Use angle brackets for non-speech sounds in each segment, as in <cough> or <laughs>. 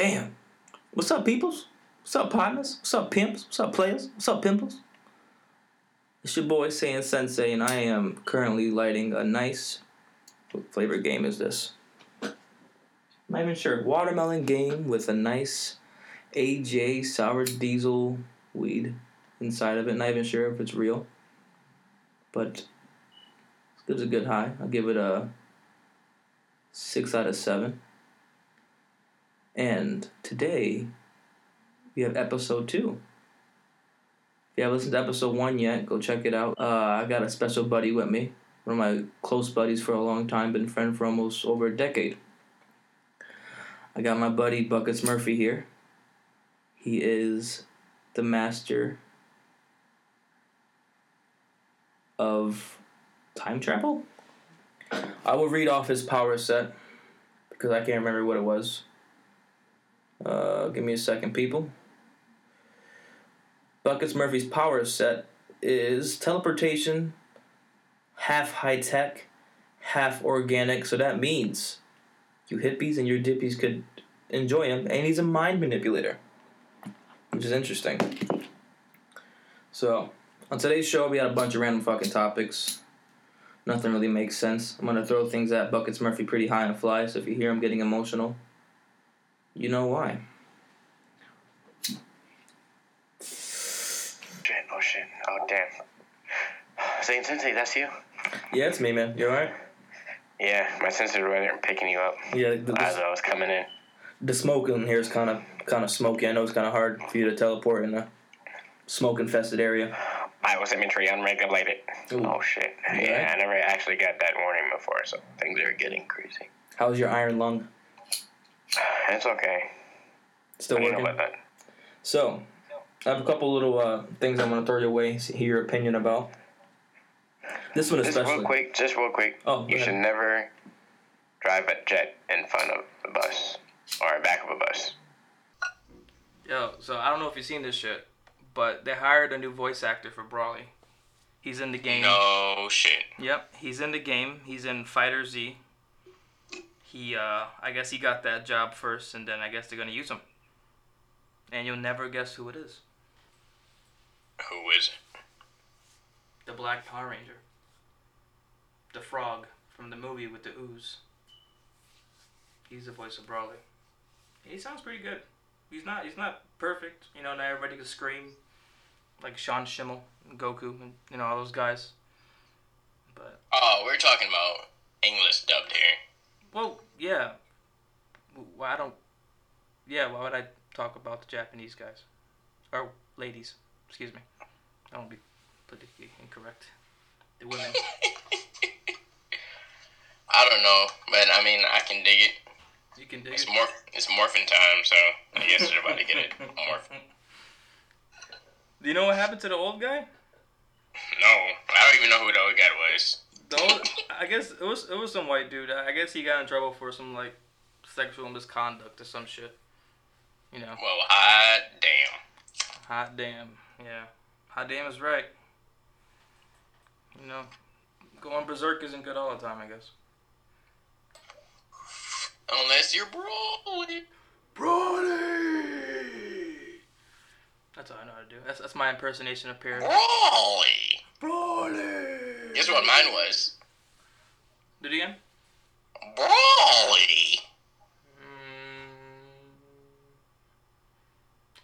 Damn. What's up, peoples? What's up, partners? What's up, pimps? What's up, players? What's up, pimples? It's your boy Saiyan Sensei, and I am currently lighting a nice. What flavor game is this? I'm Not even sure. Watermelon game with a nice AJ sour diesel weed inside of it. Not even sure if it's real, but it gives a good high. I'll give it a six out of seven. And today we have episode two. If you haven't listened to episode one yet, go check it out. Uh, I got a special buddy with me, one of my close buddies for a long time, been friend for almost over a decade. I got my buddy Buckets Murphy here. He is the master of time travel. I will read off his power set because I can't remember what it was. Uh, give me a second, people. Buckets Murphy's power set is teleportation, half high tech, half organic. So that means you hippies and your dippies could enjoy him, and he's a mind manipulator, which is interesting. So, on today's show, we had a bunch of random fucking topics. Nothing really makes sense. I'm gonna throw things at Buckets Murphy pretty high and fly, so if you hear him getting emotional, you know why. Shit, oh shit, oh damn. Saiyan Sensei, that's you? Yeah, it's me, man. You alright? Yeah, my sensors were there picking you up Yeah, the, as the, I was coming in. the smoke in here is kind of kind of smoky. I know it's kind of hard for you to teleport in a smoke infested area. I was inventory unregulated. Ooh. Oh shit. Yeah. Yeah, I never actually got that warning before, so things are getting crazy. How's your iron lung? It's okay. Still I don't know working? about that. So, I have a couple little uh, things I'm gonna throw your way. See, hear your opinion about. This one Just especially. real quick, just real quick. Oh, you ahead. should never drive a jet in front of a bus or back of a bus. Yo, so I don't know if you've seen this shit, but they hired a new voice actor for Broly. He's in the game. No shit. Yep, he's in the game. He's in Fighter Z. He, uh, I guess he got that job first, and then I guess they're gonna use him. And you'll never guess who it is. Who is it? The Black Power Ranger. The frog from the movie with the ooze. He's the voice of Broly. He sounds pretty good. He's not. He's not perfect. You know, not everybody can scream like Sean Schemmel and Goku and you know all those guys. But Oh, we're talking about English dubbed here. well, yeah. Well, I don't. Yeah, why would I talk about the Japanese guys or ladies? Excuse me. I don't be politically incorrect. The women. <laughs> I don't know, but I mean, I can dig it. You can dig It's it. morph. It's morphin time, so I guess they're about to get it. <laughs> Morph. Do you know what happened to the old guy? No, I don't even know who the old guy was. The I guess it was it was some white dude. I guess he got in trouble for some like sexual misconduct or some shit. You know, Well, hot damn. hot damn. Yeah, hot damn is right. You know, going berserk isn't good all the time. I guess. Unless you're Broly. Brody. That's all I know how to do. That's that's my impersonation of Perry. Broly. Brody. Guess what mine was? Do it again. Broly. Mm,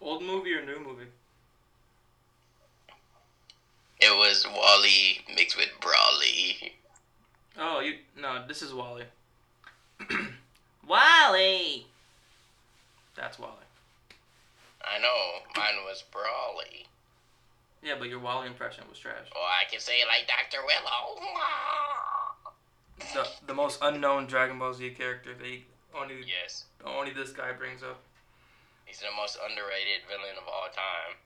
old movie or new movie? It was Wally mixed with Broly. Oh, you no. This is Wally. <clears throat> Wally. That's Wally. I know, mine was Broly. Yeah, but your Wally impression was trash. Or I can say it like Dr. Willow. The the most unknown Dragon Ball Z character that he, only Yes, only this guy brings up. he's the most underrated villain of all time.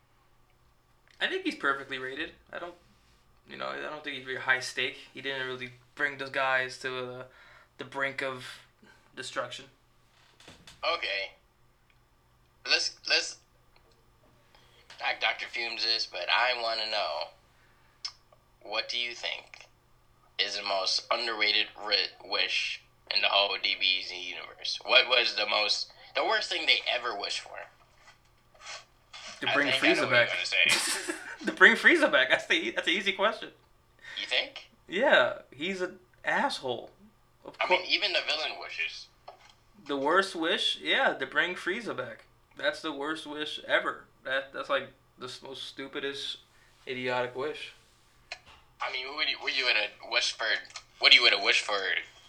I think he's perfectly rated. I don't, you know, I don't think he's very high stake. He didn't really bring those guys to the the brink of destruction. Okay. Let's let's like Dr. Fumes this, but I want to know what do you think is the most underrated wish in the whole DBZ universe? What was the most The worst thing they ever wished for. To bring think I know Frieza back. gonna <laughs> bring Frieza back. That's the that's an easy question. You think? Yeah, he's an asshole. Of I course. mean, even the villain wishes. the worst wish, yeah, to bring Frieza back. That's the worst wish ever. That that's like the most stupidest, idiotic wish. I mean, would you would you would have wished for? What do you would have wished for?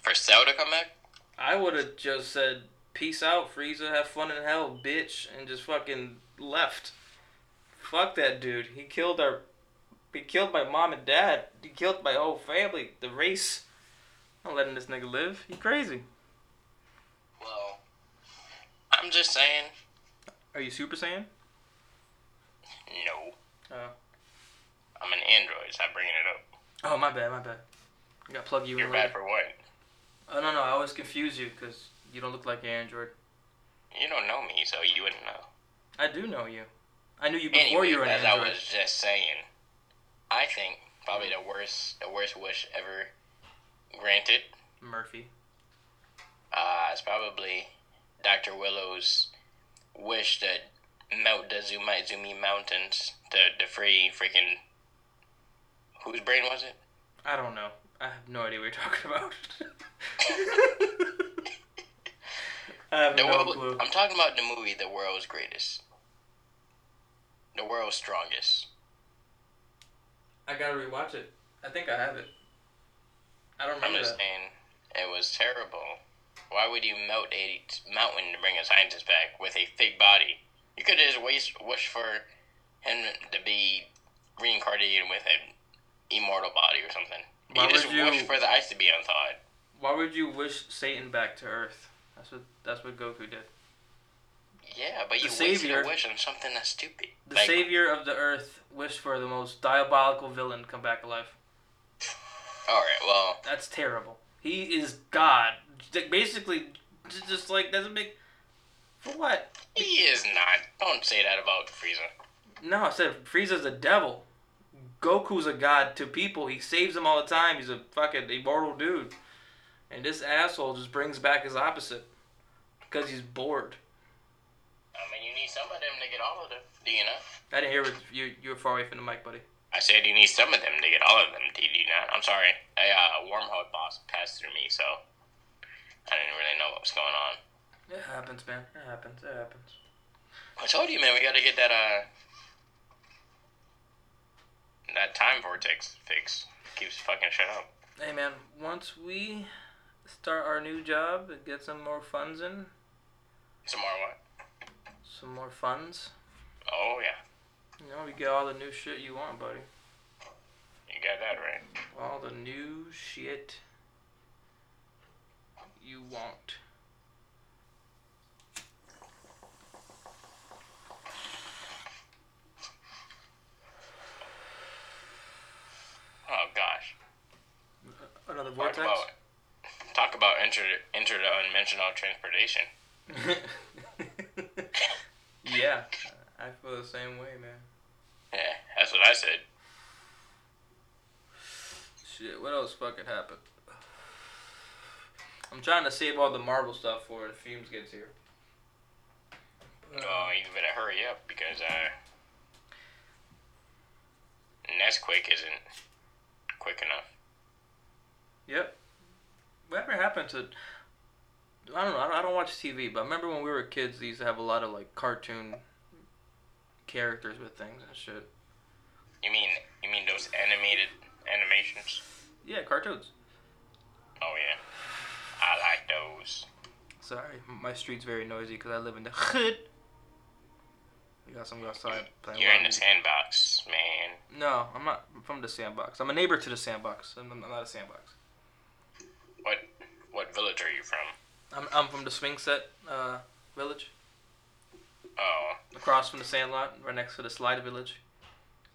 For Cell to come back? I would have just said, "Peace out, Frieza. Have fun in hell, bitch," and just fucking left. Fuck that dude. He killed our. He killed my mom and dad. He killed my whole family. The race. I'm letting this nigga live. He crazy. Well, I'm just saying. Are you Super Saiyan? No. Oh. I'm an android. Stop bringing it up. Oh my bad, my bad. I got to plug you You're in. bad for what? Oh no no, I always confuse you because you don't look like an android. You don't know me, so you wouldn't know. I do know you. I knew you before you were an Android. as I was just saying, I think probably the worst, the worst wish ever granted. Murphy. Uh, it's probably Dr. Willow's wish to melt the Zumaizumi Mountains to, to free freaking. Whose brain was it? I don't know. I have no idea what you're talking about. <laughs> <laughs> I have The no world, clue. I'm talking about the movie The World's Greatest. The World's Strongest. I gotta rewatch it. I think I have it. I don't remember. I'm just that. saying, it was terrible. Why would you melt a mountain to bring a scientist back with a fake body? You could just wish, wished for him to be reincarnated with an immortal body or something. Why you just would you- wish for the ice to be unthawed. Why would you wish Satan back to Earth? That's what that's what Goku did. Yeah, but The you savior- a wish on something that's stupid. The Like, savior of the Earth wished for the most diabolical villain to come back alive. Alright, well, That's terrible. He is God. Basically, just like doesn't make. For what? he is not. Don't say that about Frieza. No, I said Frieza's a devil. Goku's a god to people. He saves them all the time. He's a fucking immortal dude. And this asshole just brings back his opposite. Because he's bored. I mean, you need some of them to get all of them. Do you not? I didn't hear what you you were far away from the mic, buddy. I said you need some of them to get all of them. Do you not? I'm sorry. A uh, wormhole boss passed through me, so I didn't really know what was going on. It happens, man. It happens. It happens. I told you, man. We got to get that uh that time vortex fix. Keeps fucking shit up. Hey, man. Once we start our new job and get some more funds in, Some more what? some more funds, Oh yeah, you know, we get all the new shit you want, buddy. you got that right. All the new shit you want. Oh gosh. Another Talk vortex? about <laughs> talk about inter interdimensional transportation. <laughs> yeah, I feel the same way, man. Yeah, that's what I said. Shit, what else fucking happened? I'm trying to save all the Marvel stuff for when Fumes gets here. Oh, you better hurry up because uh, Nesquik isn't quick enough. Yep. Whatever happened to? I don't know. I don't, I don't watch TV, but I remember when we were kids, they used to have a lot of like cartoon characters with things and shit. You mean you mean those animated animations? Yeah, cartoons. Oh yeah, I like those. Sorry, my street's very noisy because I live in the hood. We got some outside playing. You're in the sandbox, man. No, I'm not I'm from the sandbox. I'm a neighbor to the sandbox. I'm, I'm not a sandbox. What what village are you from? I'm, I'm from the swing set uh, village, Oh, across from the sandlot, right next to the slide village.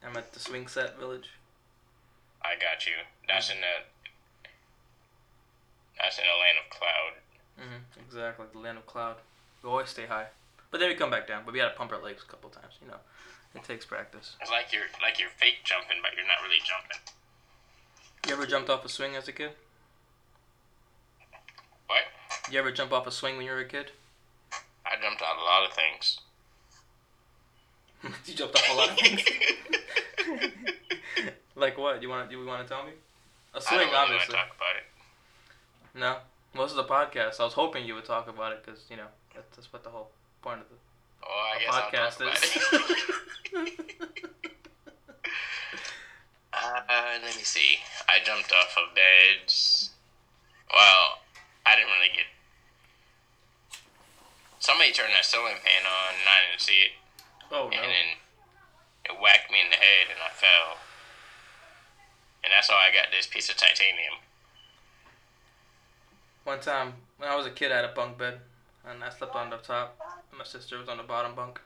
I'm at the swing set village. I got you. That's in the that's in the land of cloud. hmm Exactly, the land of cloud. We always stay high, but then we come back down. But we had to pump our legs a couple times. You know, it takes practice. It's like you're like you're fake jumping, but you're not really jumping. You ever jumped off a swing as a kid? What? You ever jump off a swing when you were a kid? I jumped off a lot of things. <laughs> you jumped off a lot of things. <laughs> <laughs> like what? You want? Do you want to tell me? A swing, I don't really want to obviously. talk about it. No. Well, this is a podcast. I was hoping you would talk about it because you know that's, that's what the whole point of the Oh, I guess I'll podcast is. it. <laughs> uh, let me see. I jumped off of beds. Well, I didn't really get. Somebody turned that ceiling fan on, and I didn't see it, oh no. and then it whacked me in the head, and I fell. And that's how I got this piece of titanium. One time when I was a kid, I had a bunk bed, and I slept on the top. My sister was on the bottom bunk.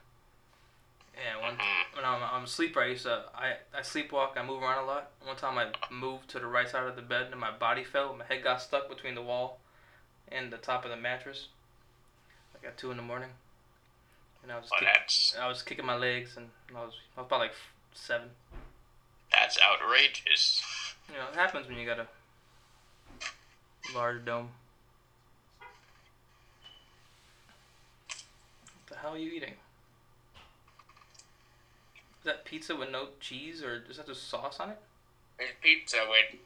And one Mhm. when I'm, I'm asleep, I used to I I sleepwalk. I move around a lot. One time I moved to the right side of the bed, and my body fell. My head got stuck between the wall and the top of the mattress. Like at two in the morning, and I was Well, kick, I was kicking my legs, and I was I was about like seven. that's outrageous. You know, it happens when you got a large dome. The hell are you eating? Is that pizza with no cheese or is that just sauce on it? There's pizza with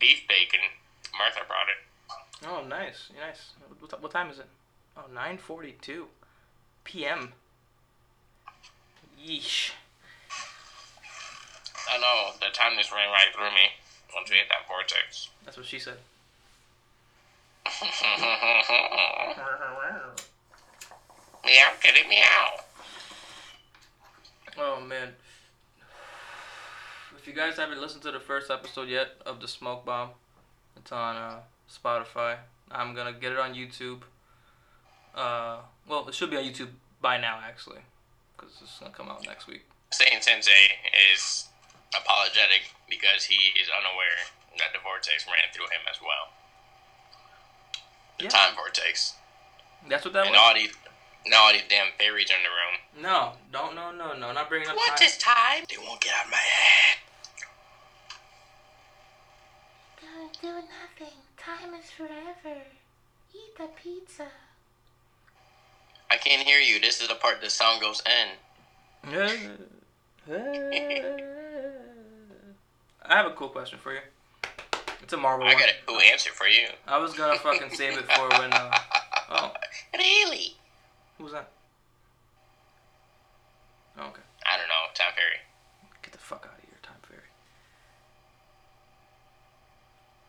beef bacon. Martha brought it. Oh, nice, nice. What, what time is it? Oh, 9.42 p.m. Yeesh. I know the time just ran right through me once we hit that vortex. That's what she said. <laughs> <laughs> meow, kitty, meow. Oh man. If you guys haven't listened to the first episode yet of the Smoke Bomb, it's on uh, Spotify. I'm gonna get it on YouTube. Uh, well, it should be on YouTube by now actually, because it's gonna come out next week. Saiyan Sensei is apologetic because he is unaware that the vortex ran through him as well. The Yeah. time vortex. That's what that and was. all these, now all these damn fairies are in the room. No, don't, no, no, no, not bringing up What time. is time? They won't get out of my head. Don't do nothing. Time is forever. Eat the pizza. I can't hear you. This is the part the sound goes in. <laughs> I have a cool question for you. It's a Marvel I one. got a cool answer for you. I was gonna fucking save it for when. Uh, <laughs> oh, Really? Who's that? Oh, okay. I don't know. Time fairy. Get the fuck out of here, Time Fairy.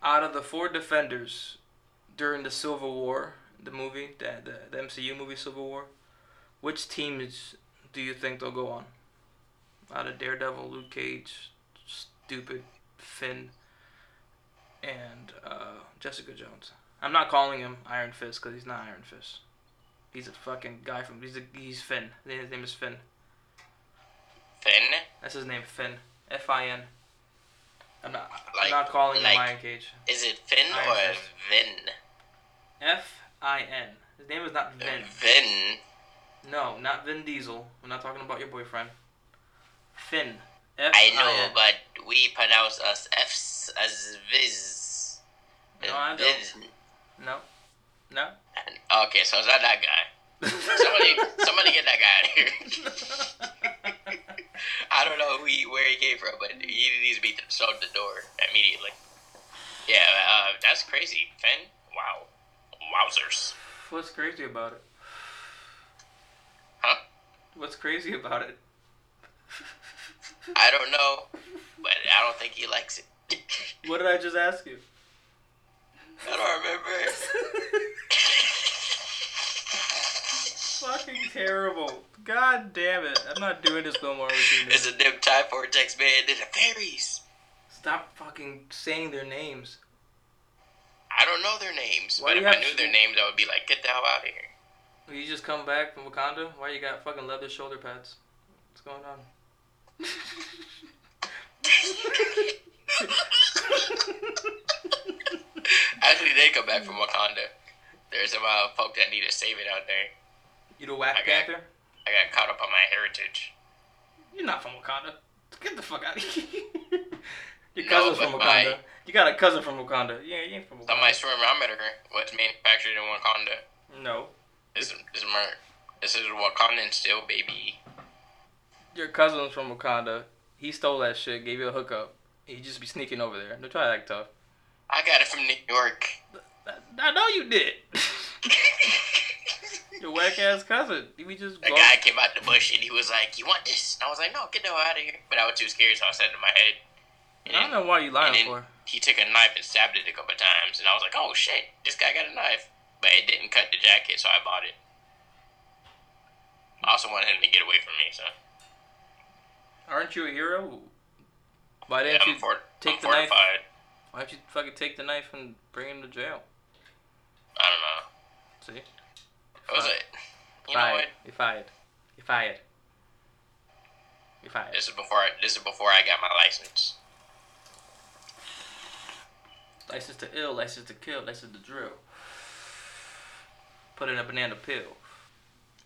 Out of the four defenders during the Civil War, the movie, the, the, the MCU movie Civil War, which teams do you think they'll go on? Out of Daredevil, Luke Cage, Stupid, Finn, and uh, Jessica Jones. I'm not calling him Iron Fist because he's not Iron Fist. He's a fucking guy from. He's a, he's Finn. His name is Finn. Finn? That's his name, Finn. F I N. I'm not. I'm Like- not calling like- him Iron Cage. Is it Finn Iron or Fist. Vin? F I N. His name is not uh, Vin. Vin. No, not Vin Diesel. We're not talking about your boyfriend. Finn. F I know, but we pronounce us F's as Viz. No, I uh, don't. Viz. No. No. Okay, so it's not that guy. Somebody, <laughs> somebody get that guy out of here. <laughs> I don't know who he, where he came from, but he needs to be thrown the door immediately. Yeah, uh, that's crazy, Finn. Wow, wowzers. What's crazy about it? Huh? What's crazy about it? I don't know, but I don't think he likes it. <laughs> What did I just ask you? I don't remember. Fucking terrible. God damn it. I'm not doing this no more with you. It's a dim time vortex, man. They're the fairies. Stop fucking saying their names. I don't know their names, Why but if I knew to- their names, I would be like, get the hell out of here. Will you just come back from Wakanda? Why you got fucking leather shoulder pads? What's going on? <laughs> <laughs> <laughs> Actually, they come back from Wakanda. There's some uh, folk that need to save it out there. You the Whack Okay. Panther? I got caught up on my heritage. You're not from Wakanda. Get the fuck out of here. <laughs> Your No, cousin's from Wakanda. my- You got a cousin from Wakanda. Yeah, you ain't from Wakanda. So my Wakanda. swimmerometer was manufactured in Wakanda. No. Is is mer. This is Wakandan still, baby. Your cousin's from Wakanda. He stole that shit, gave you a hookup. He just be sneaking over there. Don't try to act tough. I got it from New York. I, know you did. <laughs> Your whack ass cousin. Be just A go- guy came out the bush and he was like, "You want this?" And I was like, "No, get the hell out of here." But I was too scared, so I said it in my head. And I don't know why you lying for. he took a knife and stabbed it a couple times, and I was like, "Oh shit, this guy got a knife." But it didn't cut the jacket, so I bought it. I also wanted him to get away from me, so Aren't you a hero? Why didn't I'm, you fort- take I'm the knife? Why don't you fucking take the knife and bring him to jail? I don't know. See? What was it? You know fired. what? You're fired. You're fired. You're fired. This is before I, this is before I got my license. License to ill, license to kill, license to drill. Put in a banana pill.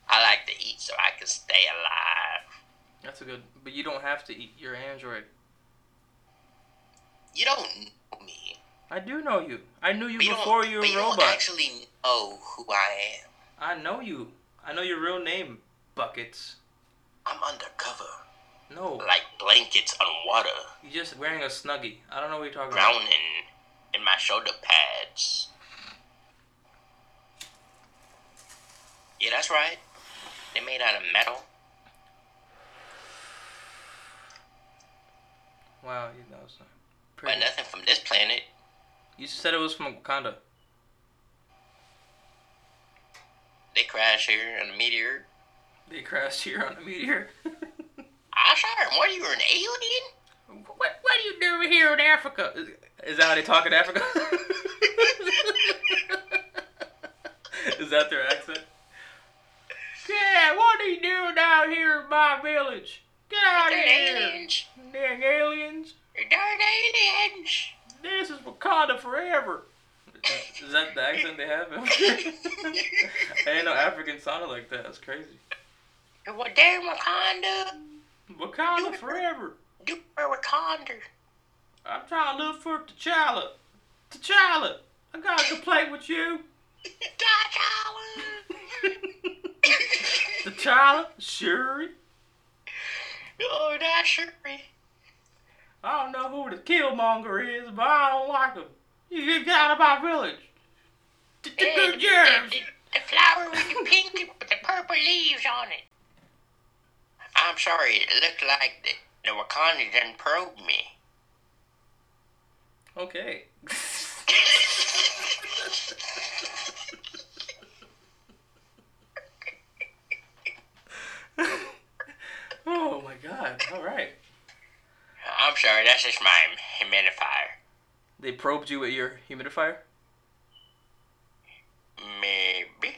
I like to eat so I can stay alive. That's a good. But you don't have to eat. You're Android. You don't know me. I do know you. I knew you But before you were a you don't robot. actually know who I am. I know you. I know your real name. Buckets. I'm undercover, No, like blankets on water, you're just wearing a snuggie. I don't know what you're talking about. drowning in my shoulder pads. Yeah, that's right. They're made out of metal. Wow, you know, not But nothing from this planet. You said it was from Wakanda. They crash here on a meteor. They crashed here on a meteor. <laughs> I sure. What are you, an alien? what What do you do here in Africa? Is, that how they talk in Africa? <laughs> is that their accent? Yeah, what are you doing down here in my village? Get out of here, aliens. dang aliens! They're darn aliens. This is Wakanda forever. Is, is that the accent they have? <laughs> I didn't know Africans sounded like that. That's crazy. Well, damn Wakanda. Wakanda forever. Do for Wakanda. I'm trying to look for T'Challa. T'Challa, I got a complaint with you. T'Challa, <laughs> Shuri. oh, that's Shuri. I don't know who the Killmonger is, but I don't like him. You get out of my village. The Yeah, good the, germs. the, the flower with the pink with the purple leaves on it. I'm sorry, it looked like the, the Wakanda didn't probe me. Okay. <laughs> <laughs> oh my god. All right. I'm sorry, that's just my humidifier. They probed you with your humidifier? Maybe.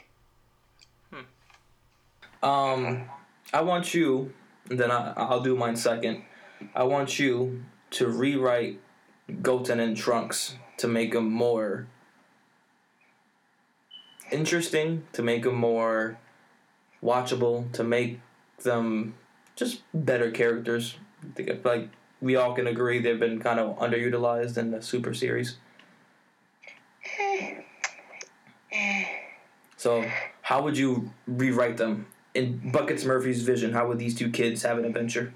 Um, I want you, and then I, I'll do mine second. I want you to rewrite Goten and Trunks to make them more interesting, to make them more watchable, to make them just better characters. I think like we all can agree they've been kind of underutilized in the Super Series. So, how would you rewrite them in Buckets Murphy's vision? How would these two kids have an adventure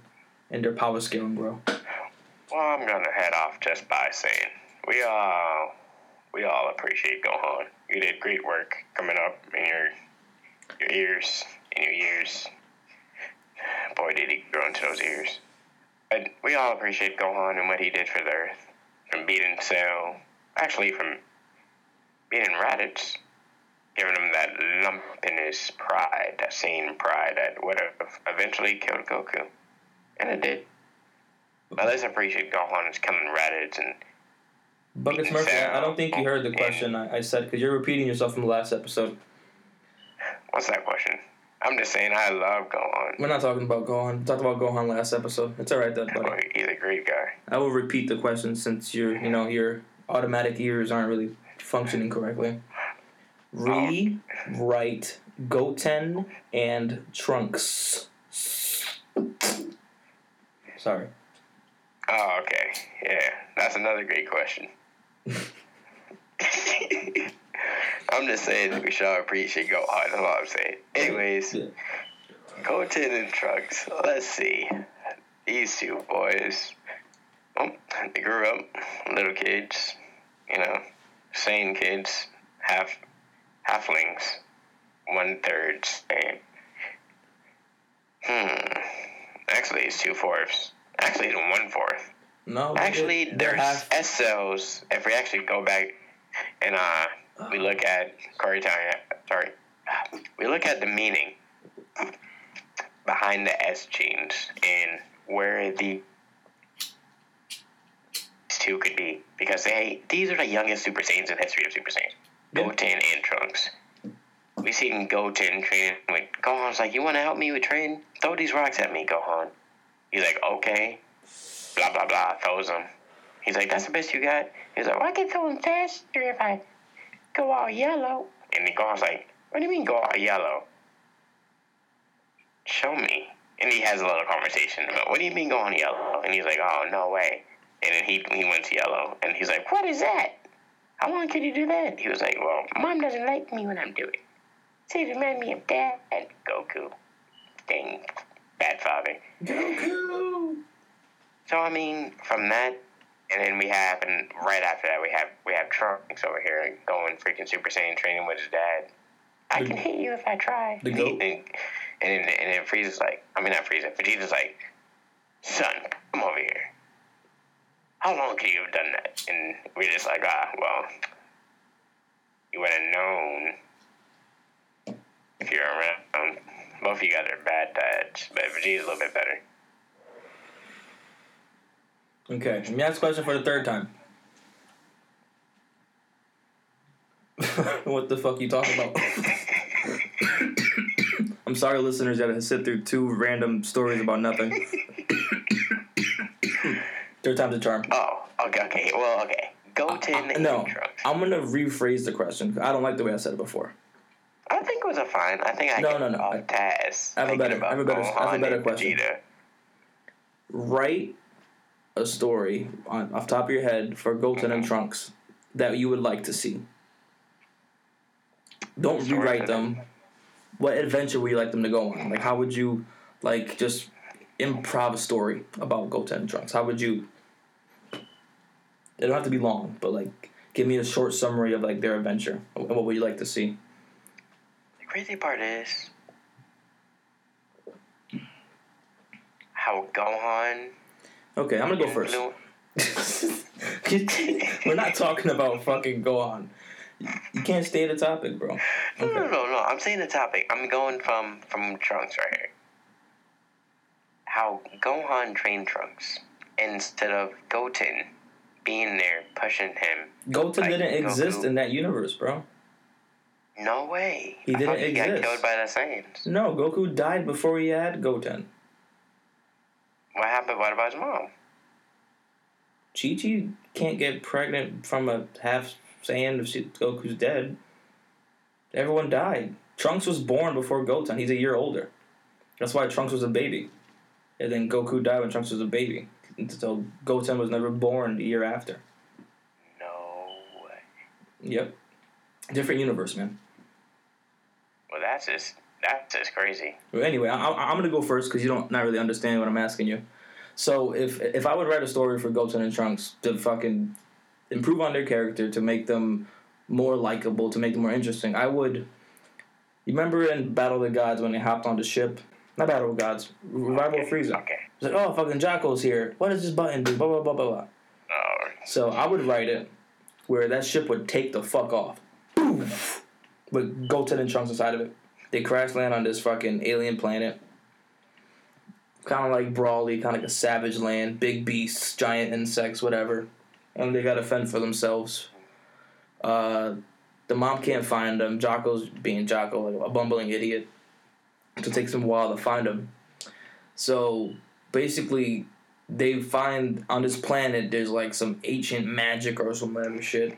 and their power scale and grow? Well, I'm gonna head off just by saying we all we all appreciate Gohan. You did great work coming up in your your ears in your years. Boy, did he grow into those ears. But we all appreciate Gohan and what he did for the Earth, from beating Cell, actually from beating Raditz, giving him that lump in his pride, that same pride that would have eventually killed Goku, and it did. Now let's appreciate Gohan is killing Raditz and Buckets Murphy, I I don't think you heard the question I, I said because you're repeating yourself from the last episode. what's that question? I'm just saying I love Gohan. We're not talking about Gohan. We talked about Gohan last episode. It's all right, though, buddy. Oh, he's a great guy. I will repeat the question since your, you know, your automatic ears aren't really functioning correctly. Rewrite Goten and Trunks. Sorry. Oh, okay. Yeah, that's another great question. <laughs> I'm just saying that we should all appreciate Gohan. That's all I'm saying. Anyways, Yeah. Goten and Trucks. Let's see. These two boys. Well, they grew up little kids, you know, Saiyan kids, half halflings, one third Saiyan. Hmm. Actually, it's two fourths. Actually, it's one fourth. No. Actually, they're- they're there's half- S cells. If we actually go back and uh, we look at Corey Tanya, sorry, we look at the meaning behind the S genes and where the two could be because they these are the youngest Super Saiyans in the history of Super Saiyans. Yeah. Goten and Trunks. We seen Goten training with Gohan's like, you want to help me with training? Throw these rocks at me, Gohan. He's like, okay. Blah blah blah. Throws them. He's like, that's the best you got. He's like, well, I can throw them faster if I go all yellow. And the Gohan's like, what do you mean go all yellow? Show me. And he has a little conversation about, what do you mean go on yellow? And he's like, oh, no way. And then he, he went to yellow. And he's like, what is that? How long can you do that? He was like, well, mom doesn't like me when I'm doing it. Say it remind me of dad. And Goku. Dang, bad father. Goku. So I mean, from that, and then we have, and right after that, we have we have Trunks over here going freaking Super Saiyan training with his dad. I can hit you if I try. The and, <laughs> he- goat? and, and then and then Frieza's like, I mean not Frieza, Vegeta's like, son, come over here. How long could you have done that? And we're just like, ah, well, you would have known if you're around. Both of you guys are bad dads, but Vegeta's a little bit better. Okay, let me ask a question for the third time. <laughs> what the fuck you talking about? <coughs> I'm sorry, listeners, that to sit through two random stories about nothing. <coughs> third time's a charm. Oh, okay, okay. Well, okay. Go to and Uh, No. I'm gonna rephrase the question. I don't like the way I said it before. I think it was a fine. I think I No, no, no. off task. I have a better- I have a better- I have a better question. Vegeta. Write a story on off top of your head for Goten and Trunks that you would like to see. Don't rewrite them. What adventure would you like them to go on? Like, how would you, like, just improv a story about Goten and Trunks? How would you? It don't have to be long, but like, give me a short summary of like their adventure. and What would you like to see? The crazy part is how Gohan. Okay, I'm gonna go first. <laughs> We're not talking about fucking Gohan. You can't stay the topic, bro. No, no, no, no. I'm saying the topic. I'm going from from Trunks right here. How Gohan trained Trunks instead of Goten being there pushing him. Goten Like didn't exist Goku. in that universe, bro. No way. He didn't he got exist. killed by the Saiyans. No, Goku died before he had Goten. What happened? What about his mom? Chi Chi can't get pregnant from a half sand if Goku's dead. Everyone died. Trunks was born before Goten. He's a year older. That's why Trunks was a baby. And then Goku died when Trunks was a baby. So Goten was never born the year after. No way. Yep. Different universe, man. Well, that's just that's just crazy. Well, anyway, I, I'm gonna go first because you don't not really understand what I'm asking you. So if if I would write a story for Goten and Trunks to fucking improve on their character to make them more likable, to make them more interesting, I would. You remember in Battle of the Gods when they hopped on the ship? Not Battle of the Gods, Revival of Okay, Frieza. Okay. It's like, oh, fucking Jaco's here. What does this button do? Blah blah blah blah blah. Oh, So I would write it where that ship would take the fuck off. Poof! With Goten and Trunks inside of it. They crash land on this fucking alien planet. Kind of like Broly, kind of like a savage land, big beasts, giant insects, whatever. And they gotta fend for themselves. Uh, the mom can't find them. Jaco's being Jaco, like a bumbling idiot. So it takes them a while to find them. So basically, they find on this planet there's like some ancient magic or some whatever shit,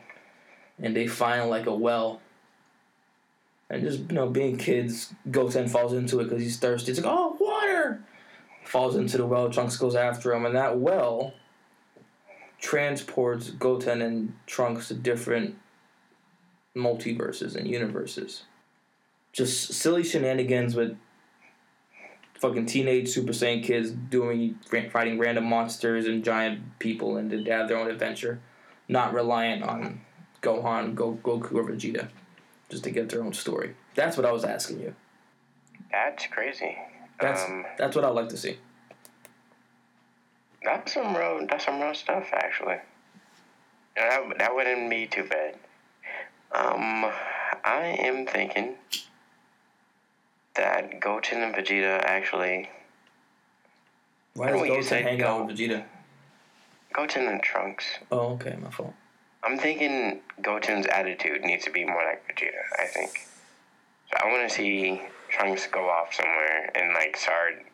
and they find like a well. And just you know, being kids, Goten falls into it because he's thirsty. It's like, oh, water! Falls into the well. Trunks goes after him, and that well transports Goten and Trunks to different multiverses and universes. Just silly shenanigans with fucking teenage Super Saiyan kids doing fighting random monsters and giant people and to have their own adventure, not reliant on Gohan, Go, Goku, or Vegeta, just to get their own story. That's what I was asking you. That's crazy. That's um, that's what I'd like to see. that's some real that's some real stuff actually. That that wouldn't be too bad. Um, I am thinking that Goten and Vegeta actually Why Why does Goten say hang out with Vegeta? Goten and Trunks. Oh, okay, my fault. I'm thinking Goten's attitude needs to be more like Vegeta. I think. So I want to see Trunks go off somewhere and like start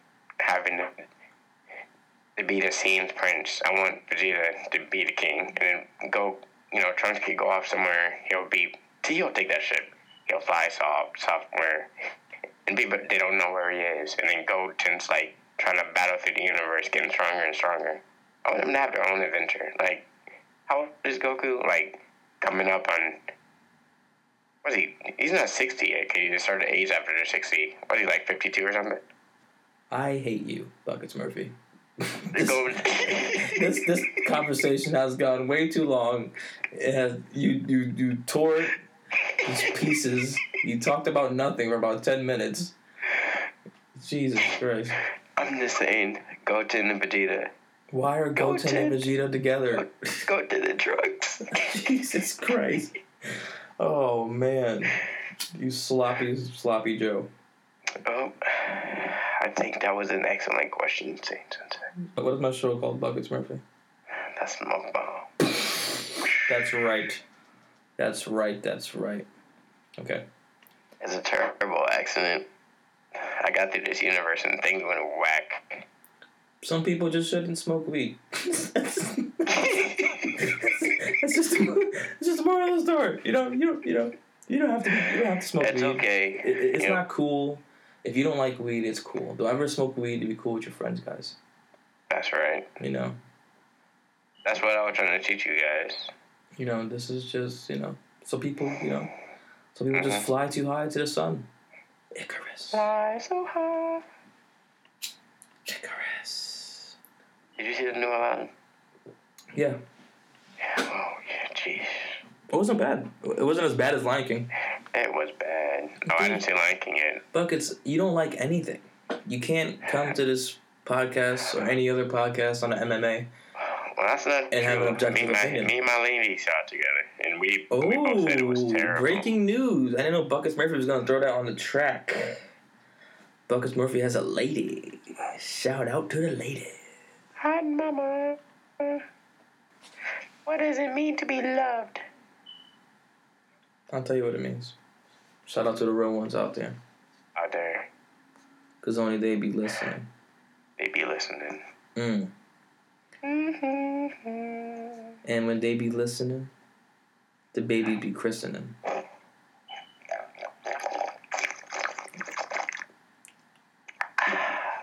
having to, be the scene's prince. I want Vegeta to be the king, and then go. You know, Trunks could go off somewhere. He'll be. He'll take that ship. He'll fly somewhere, and people they don't know where he is. And then Goten's like trying to battle through the universe, getting stronger and stronger. I want them to have their own adventure. Like how old is Goku? Like coming up on. Was he? He's not sixty yet. 'cause He just started to age after they're sixty. Was he like fifty-two or something? I hate you, Buckets Murphy. <laughs> Go. <laughs> this <laughs> this conversation has gone way too long. It has you you you tore it to pieces. You talked about nothing for about ten minutes. Jesus Christ! I'm just saying, Goten and Vegeta. Why are Goten and Vegeta together? Goten and drugs. <laughs> Jesus Christ! Oh man, you sloppy sloppy Joe. Oh, I think that was an excellent question, Saint What is my show called? Buckets Murphy. That's my bomb. That's right. That's right. That's right. Okay. It's a terrible accident. I got through this universe and things went whack. Some people just shouldn't smoke weed. <laughs> it's just it's just the moral of the story. You know, you don't you know you don't have to you don't have to smoke It's weed. okay. It, it- it's not cool. If you don't like weed, it's cool. Don't ever smoke weed to be cool with your friends, guys. That's right. You know, That's what I was trying to teach you guys. you know. This is just you know. So people, you know, so people just Mhm. fly too high to the sun. Icarus. Fly so high. Icarus. Did you see the new Aladdin? Yeah, Yeah. Oh yeah. Jeez. it wasn't bad. It wasn't as bad as Lion King. It was bad. Oh, I didn't see Lion King yet. Buckets, you don't like anything. You can't come to this podcast or any other podcast on the MMA. Well, that's not And have true. an objective me, and my, me and my lady saw it together, and we we both said it was Oh, terrible. breaking news! I didn't know Buckets Murphy was gonna throw that on the track. Buckets Murphy has a lady. Shout out to the lady. Hi, mama. What does it mean to be loved? I'll tell you what it means. Shout out to the real ones out there, Out there, cause only they be listening. they be listening. Mm. Mm-hmm. And when they be listening, the baby be christening.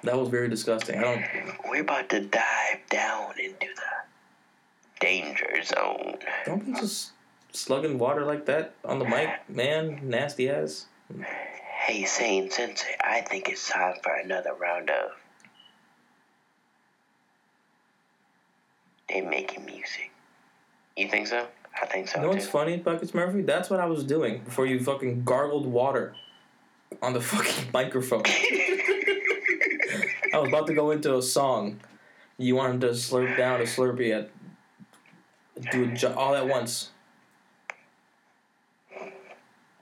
That was very disgusting. I don't. We're about to dive down into the danger zone. Don't be just slugging water like that on the mic, man. Nasty ass. Hey, Saiyan Sensei, I think it's time for another round of. They making music. You think so? I think so You know what's too. funny, Buckets Murphy? That's what I was doing before you fucking gargled water on the <laughs> fucking microphone. <laughs> I was about to go into a song. You wanted to slurp down a Slurpee at do it all at once.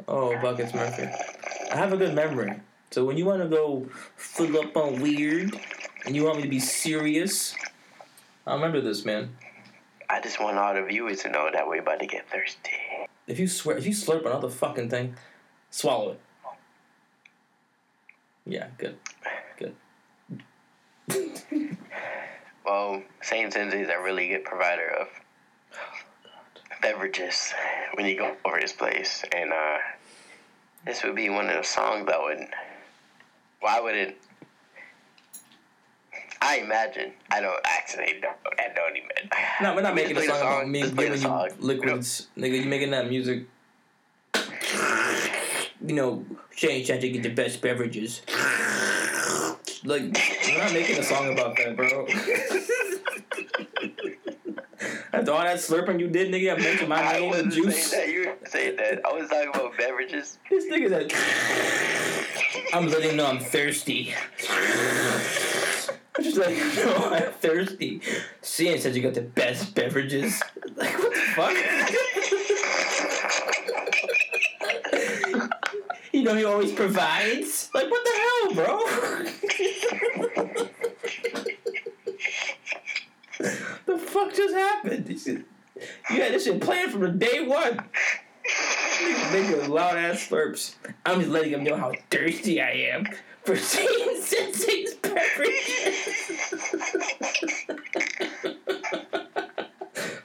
Oh, Buckets Murphy. I have a good memory. So when you want to go full up on weird and you want me to be serious, I remember this, man. I just want all the viewers to know that we're about to get thirsty. If you swear, if you slurp another fucking thing, swallow it. Yeah, good. <laughs> Well, Saiyan Sensei is a really good provider of beverages when you go over his place, and uh, this would be one of the songs that would. Why would it? I imagine. I don't actually. Don't, I don't even. No, we're not making a song the about me play you song. liquids, nigga. You making that music you know, Shane trying to get the best beverages. Like, we're not making a song about that, bro. After all that slurping you did, nigga, I mentioned my I name and juice. that. You were saying that. I was talking about beverages. This nigga's like, I'm letting you know I'm thirsty. I'm just like, no, I'm thirsty. Cian says you got the best beverages. Like, what the fuck? you know he always provides? Like, what the hell, bro? the fuck just happened? This shit- You had this shit planned from the day one. Nigga, loud ass slurps. I'm just letting him know how thirsty I am for seeing <laughs> Sensei's beverages. <laughs>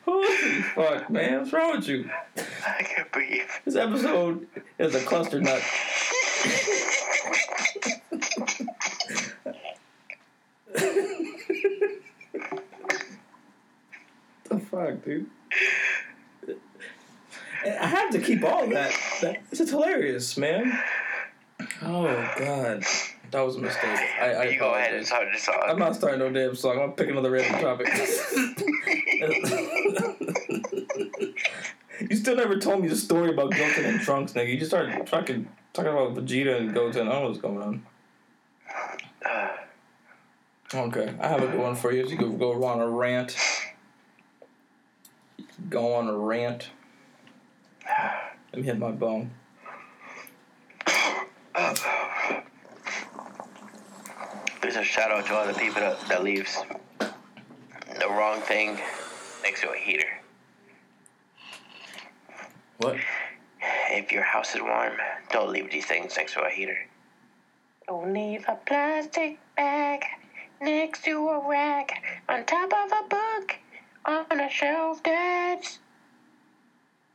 Holy fuck, man. What's wrong with you? I can't breathe. This episode is a cluster nut. the fuck, dude? I have to keep all that. that this is hilarious, man. Oh god, that was a mistake. I, I you go ahead and apologize. start this song. I'm not starting no damn song. I'm gonna pick another random topic. <laughs> you still never told me the story about Goten and Trunks, nigga. You just started talking talking about Vegeta and Goten. I don't know what's going on. Uh, Okay, I have a good one for you. You can go on a rant. Go on a rant. Let me hit my bone. There's a shout out to all the people that, that leaves the wrong thing next to a heater. What? If your house is warm, don't leave these things next to a heater. Don't leave a plastic bag next to a rack on top of a book on a shelf that's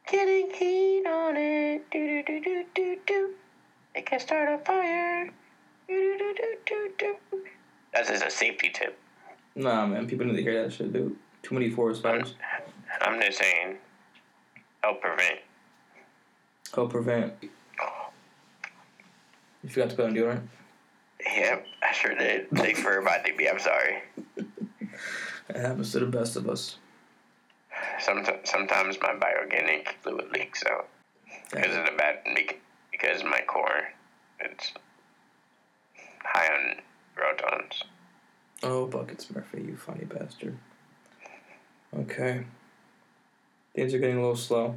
getting heat on it. Do do do do do do. It can start a fire. Do do do do do do. That's just a safety tip. Nah, man. People need to hear that shit, dude. Too many forest fires. I'm just saying, help prevent. Help prevent. You forgot to put on deodorant. Yep, I sure did. Take for my DB. I'm sorry. <laughs> It happens to the best of us. Sometimes, sometimes my bioorganic fluid leaks out because of the bad because my core it's high on protons. Oh, buckets, Murphy, you funny bastard. Okay. Things are getting a little slow.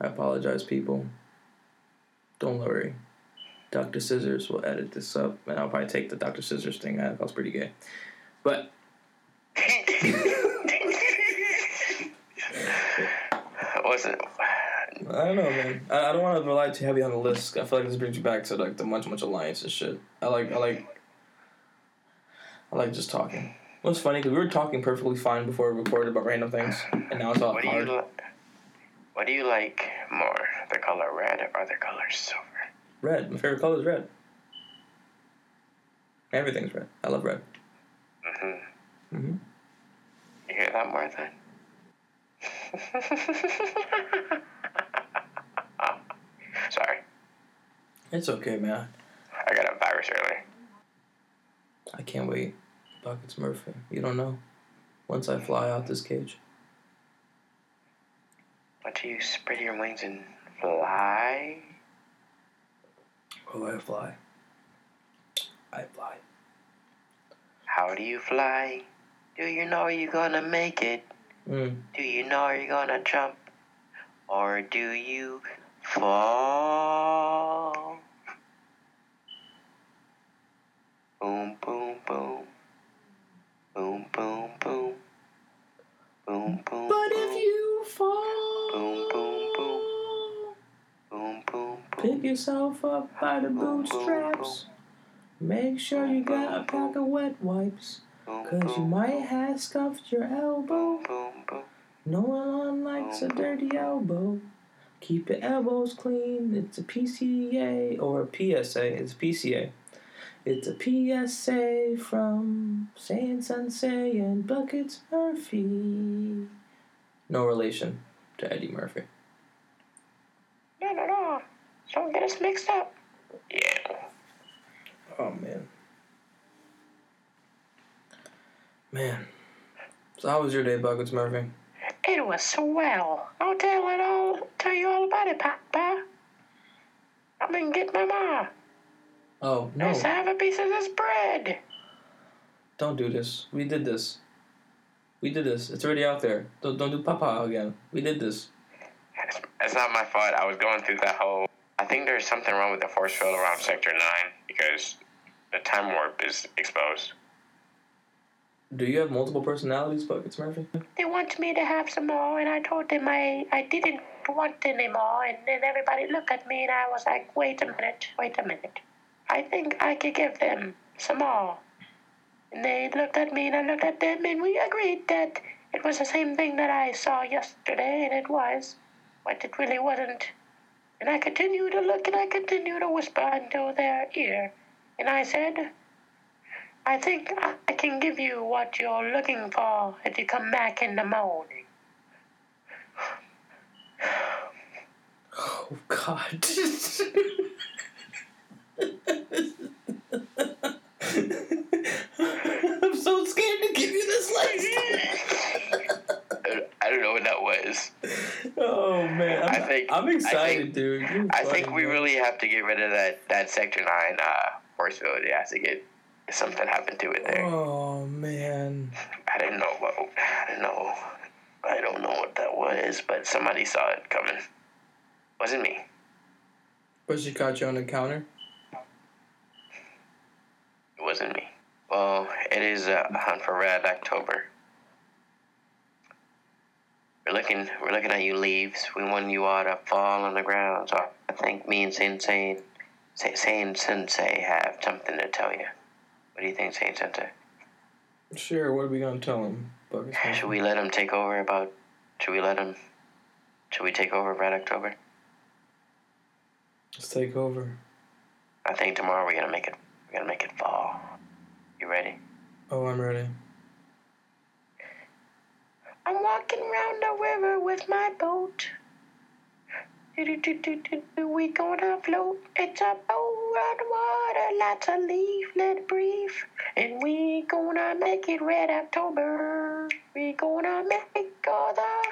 I apologize, people. Don't worry. Dr. Scissors will edit this up, and I'll probably take the Dr. Scissors thing out. That was pretty gay. But I don't know, man. I, I don't want to rely too heavy on the list. I feel like this brings you back to like the much much alliance and shit. I like I like I like just talking. What's funny because we were talking perfectly fine before we recorded about random things, and now it's all What do you hard. li- What do you like more, the color red or the color silver? Red. My favorite color is red. Everything's red. I love red. Mm-hmm. Mhm. You hear that, more Martha? <laughs> Sorry, It's okay, man. I got a virus earlier. I can't wait. Buckets Murphy. You don't know. Once I fly out this cage. What do you spread your wings and fly? Oh, I fly. I fly. How do you fly? Do you know you're gonna make it? Mm. Do you know you're gonna jump? Or do you fall? Boom, boom, boom. Boom, boom, boom. Boom, boom, But boom. if you fall, Boom, boom, boom. Boom, boom, boom. pick yourself up by the Boom, boom, bootstraps. Make sure you got a pack of wet wipes, cause you might have scuffed your elbow. No one likes a dirty elbow. Keep your elbows clean. It's a PCA or a PSA. It's a PCA. It's a PSA from Saiyan Sensei and Buckets Murphy. No relation to Eddie Murphy. No, no, no. Don't get us mixed up. Yeah. Oh man. Man. So how was your day, Buckets Murphy? It was swell. I'll tell it all. Tell you all about it, Papa. I'm gonna get my ma. Oh no! Let's have a piece of this bread. Don't do this. We did this. We did this. It's already out there. Don't don't do Papa again. We did this. It's, it's not my fault. I was going through that whole. I think there's something wrong with the force field around Sector 9 because the time warp is exposed. Do you have multiple personalities, Buckets Murphy? They wanted me to have some more, and I told them I, I didn't want any more, and then everybody looked at me, and I was like, wait a minute, wait a minute. I think I could give them some more. And they looked at me, and I looked at them, and we agreed that it was the same thing that I saw yesterday, and it was, but it really wasn't. And I continued to look, and I continued to whisper into their ear, and I said, I think I can give you what you're looking for if you come back in the morning. Oh God. I'm so scared to give you this list. I don't know what that was. oh man, I'm, I think- I'm I excited, think- dude. You're I funny, think we man. really have to get rid of that, that Sector 9 uh, force field. It has to get something happened to it there. Oh man. I didn't know what. I don't know. I don't know what that was, but somebody saw it coming. Wasn't me. But she caught you on the counter. It wasn't me. Well, it is a hunt for red October. We're looking. We're looking at you leaves. We want you all to fall on the ground. So I think me and Sensei, Say- Saint Sensei have something to tell you. What do you think, Saint Sensei? Sure. What are we gonna tell him, Should we let him take over about? Should we let him? Should we take over Red October? Let's take over. I think tomorrow we're gonna make it. We're gonna make it fall. You ready? Oh, I'm ready. I'm walking around the river with my boat. We gonna float. It's a boat on the water, lots of leaf, let it breathe. And we gonna make it red October. We gonna make all the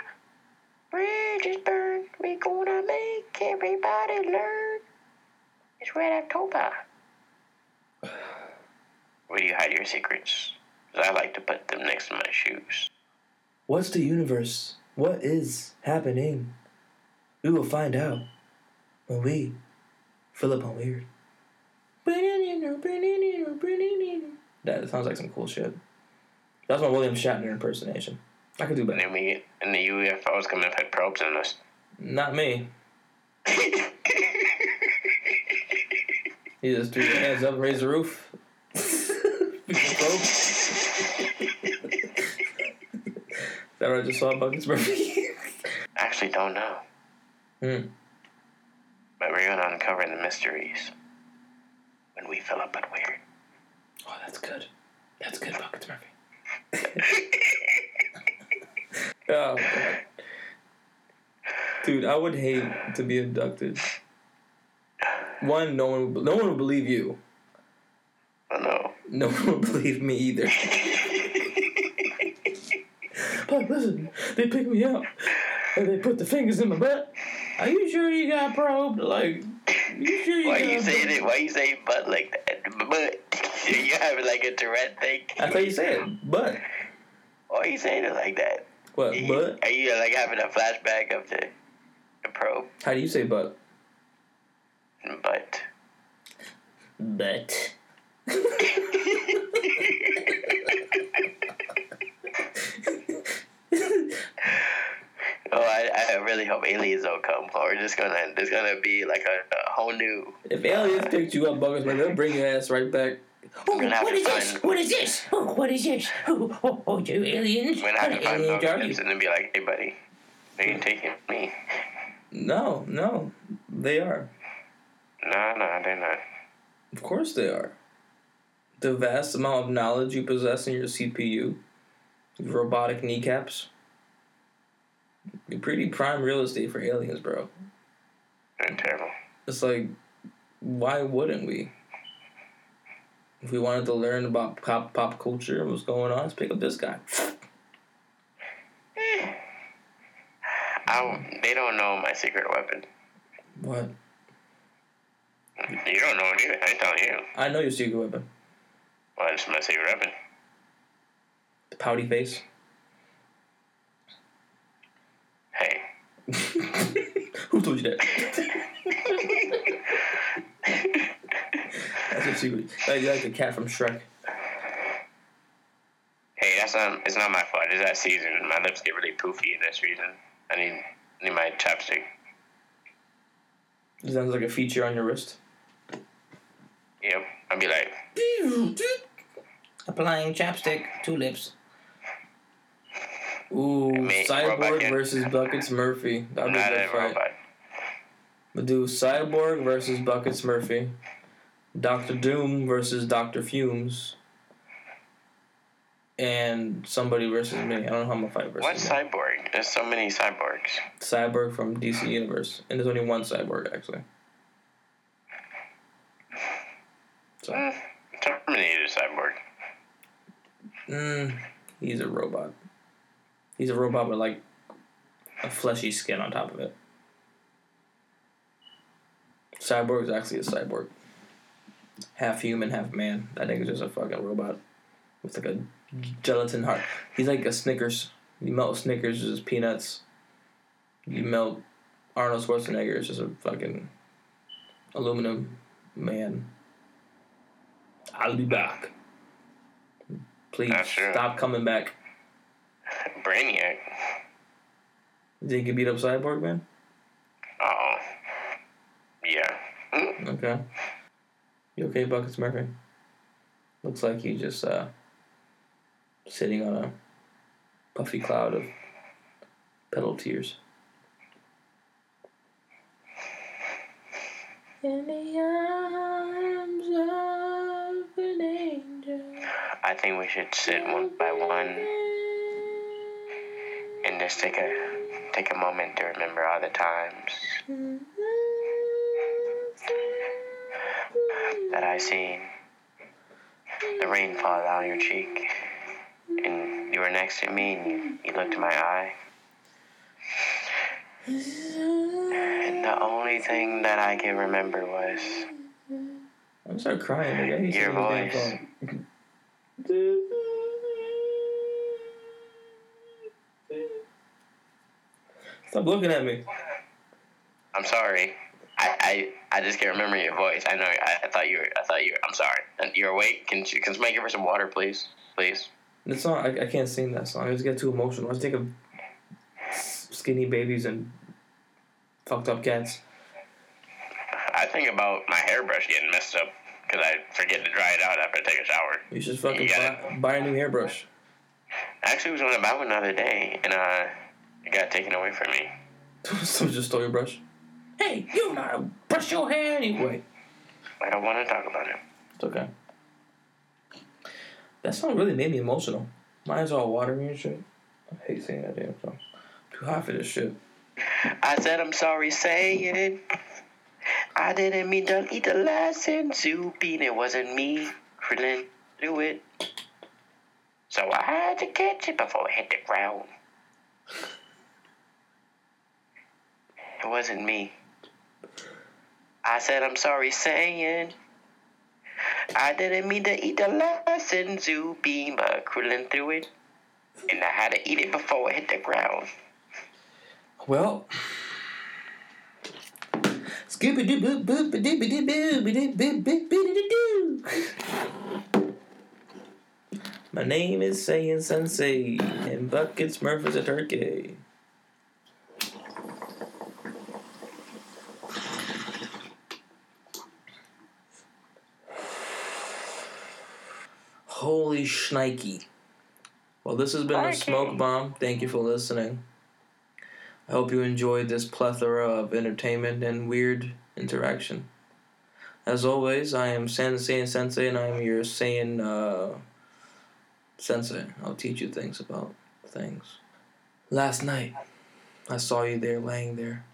bridges burn. We gonna make everybody learn. It's red October. Where do you hide your secrets? 'Cause I like to put them next to my shoes. What's the universe? What is happening? We will find out when we fill up on weird. That sounds like some cool shit. That's my William Shatner impersonation. I could do better. then we and the UFOs come and put probes in us. Not me. <laughs> You just threw your hands up, raise the roof. <laughs> Is that what I just saw Buckets Murphy? I actually don't know. Hmm. But we're gonna uncover the mysteries when we fill up on weird. Oh, that's good. That's good, Buckets Murphy. <laughs> <laughs> oh, God. Dude, I would hate to be abducted. One, no one, would- no one would believe you. I know. No one would believe me either. <laughs> But listen, they picked me up and they put the fingers in my butt. Are you sure you got probed? Like, you sure you Why you saying it? Why you saying butt like that? Butt. <laughs> you having like a Tourette thing? That's how you say it. Butt. Why you saying it like that? What? You- Butt? Are you like having a flashback of the the probe? How do you say butt? But Butt. <laughs> <laughs> I, I really hope aliens don't come. Or we're just gonna there's gonna be like a, a whole new. If aliens picked you up, Buggers, man, they'll bring your ass right back. Oh, gonna have oh, what to is this? What is this? Oh, what is this? Oh, oh, oh you aliens? We're gonna have What to find aliens those are you? tips and then be like, hey buddy, they ain't taking me? No, no, they are. No, no, they're not. Of course they are. The vast amount of knowledge you possess in your CPU, your robotic kneecaps, you're pretty prime real estate for aliens, bro. They're terrible. it's like, why wouldn't we? If we wanted to learn about pop pop culture and what's going on, let's pick up this guy. I, they don't know my secret weapon. What? You don't know it either. I tell you. I know your secret weapon. What's my secret weapon? The pouty face. Hey. <laughs> Who told you that? That's your secret. Like, like the cat from Shrek. Hey, that's not. It's not my fault. It's that season. My lips get really poofy in this season. I need need my chapstick. It sounds like a feature on your wrist. Yep. I'd be like, Applying chapstick, to lips. Ooh, Cyborg versus Buckets Murphy. That'd be a good fight. robot. But do Cyborg versus Buckets Murphy. Doctor Doom versus Doctor Fumes. And somebody versus me. I don't know how I'm gonna fight versus What's me. cyborg? There's so many cyborgs. Cyborg from DC Universe. And there's only one cyborg actually. So Mm, Terminator cyborg. mm, he's a robot. He's a robot with like a fleshy skin on top of it. Cyborg is actually a cyborg. Half human, half man. That nigga's just a fucking robot. With like a gelatin heart. He's like a Snickers. You melt Snickers, it's just peanuts. You melt Arnold Schwarzenegger, it's just a fucking aluminum man. I'll be back. Please stop coming back. Brainiac. You think you beat up Cyborg, man? Oh. Yeah. Okay. You okay, Buckets Murphy? Looks like you just uh sitting on a puffy cloud of pedal tears. In the arms of an angel. I think we should sit one by one and just take a take a moment to remember all the times that I seen the rain fall down your cheek and you were next to me and you, you looked in my eye. And the only thing that I can remember was I'm gonna crying. Nigga. I hate Your voice. <laughs> damn song. Stop looking at me. I'm sorry. I, I, I just can't remember your voice. I know. I, I thought you were. I thought you. Were, I'm sorry. You're awake. Can you can somebody give her some water, please? Please. The song, I, I can't sing that song. I just get too emotional. I just think of skinny babies and fucked up cats. I think about my hairbrush getting messed up because I forget to dry it out after I take a shower. You should fucking You buy, buy a new hairbrush. I actually was going to buy one the other day, and uh, it got taken away from me. <laughs> Someone just stole your brush. Hey, you don't know how to brush your hair anyway. I don't want to talk about it. It's okay. That song really made me emotional. Mine's all watery and shit. I hate singing that damn song. Too hot for this shit. I said I'm sorry saying it. I didn't mean to eat the last lesson soup and it wasn't me drilling through it. So I had to catch it before it hit the ground. It wasn't me. I said I'm sorry saying I didn't mean to eat the lesson soup but crawling through it. And I had to eat it before it hit the ground. Well. Scooby doo boo boo ba doo doo boo doo boo boo ba doo doo. My name is Saiyan Sensei, and Buckets Murphy's a turkey. Holy shnikey. Well, this has been the Smoke Bomb. Thank you for listening. I hope you enjoyed this plethora of entertainment and weird interaction. As always, I am Sensei and Sensei, and I am your Saiyan uh, Sensei. I'll teach you things about things. Last night, I saw you there laying there.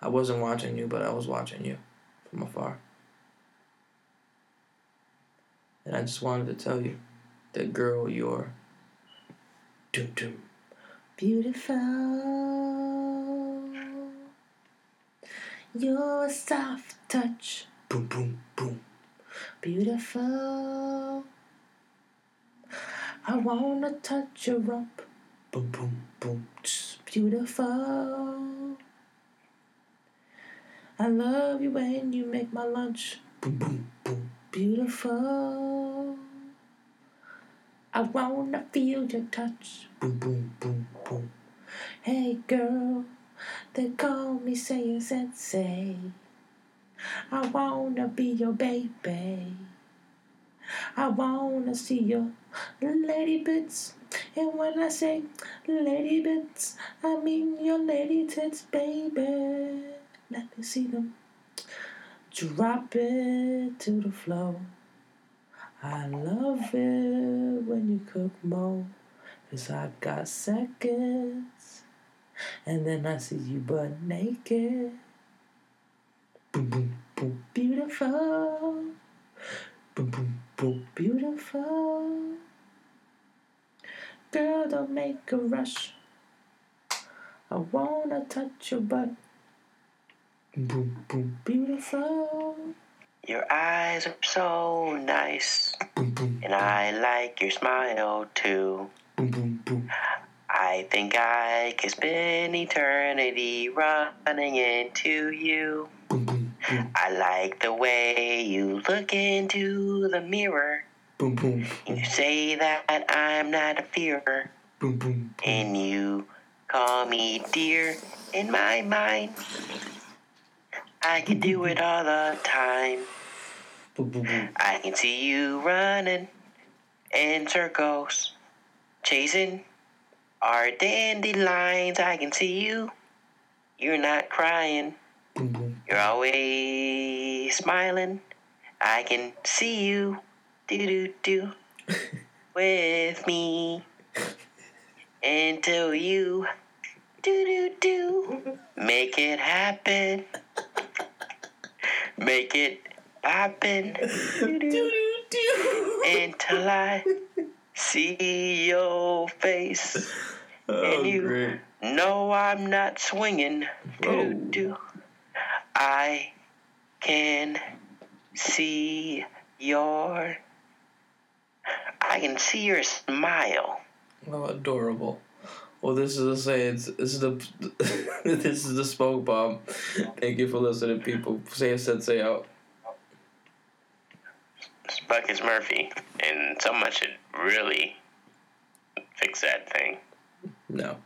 I wasn't watching you, but I was watching you. from afar. And I just wanted to tell you that girl, you're doom doom beautiful. Your soft touch, boom boom boom, beautiful. I wanna touch your rump, boom boom boom, just beautiful. I love you when you make my lunch, boom boom boom, beautiful. I wanna feel your touch, boom boom boom boom. Hey girl, they call me Saiyan Sensei. I wanna be your baby. I wanna see your lady bits. And when I say lady bits, I mean your lady tits, baby. Let me see them. Drop it to the floor. I love it when you cook more. Cause I've got seconds. And then I see you butt naked. Boom, boom, boom, beautiful. Boom, boom, boom, beautiful. Girl, don't make a rush. I wanna touch your butt. Boom, boom, beautiful. Your eyes are so nice, Boom, boom, and I like your smile too. boom. I think I could spend eternity running into you. I like the way you look into the mirror. You say that I'm not a fearer, and you call me dear in my mind. I can do it all the time. I can see you running in circles, chasing our dandelions. I can see you. You're not crying. You're always smiling. I can see you. Do do do. <laughs> With me. Until you. Do do do. <laughs> Make it happen. Make it <laughs> do until I see your face. Oh, And you- great. No, I'm not swinging. Whoa. Do do. I can see your. I can see your smile. Oh, adorable. Well, this is the say it's this is the <laughs> this is the smoke bomb. Thank you for listening, people. Say a sensei out. Buckets Murphy, and someone should really fix that thing. No.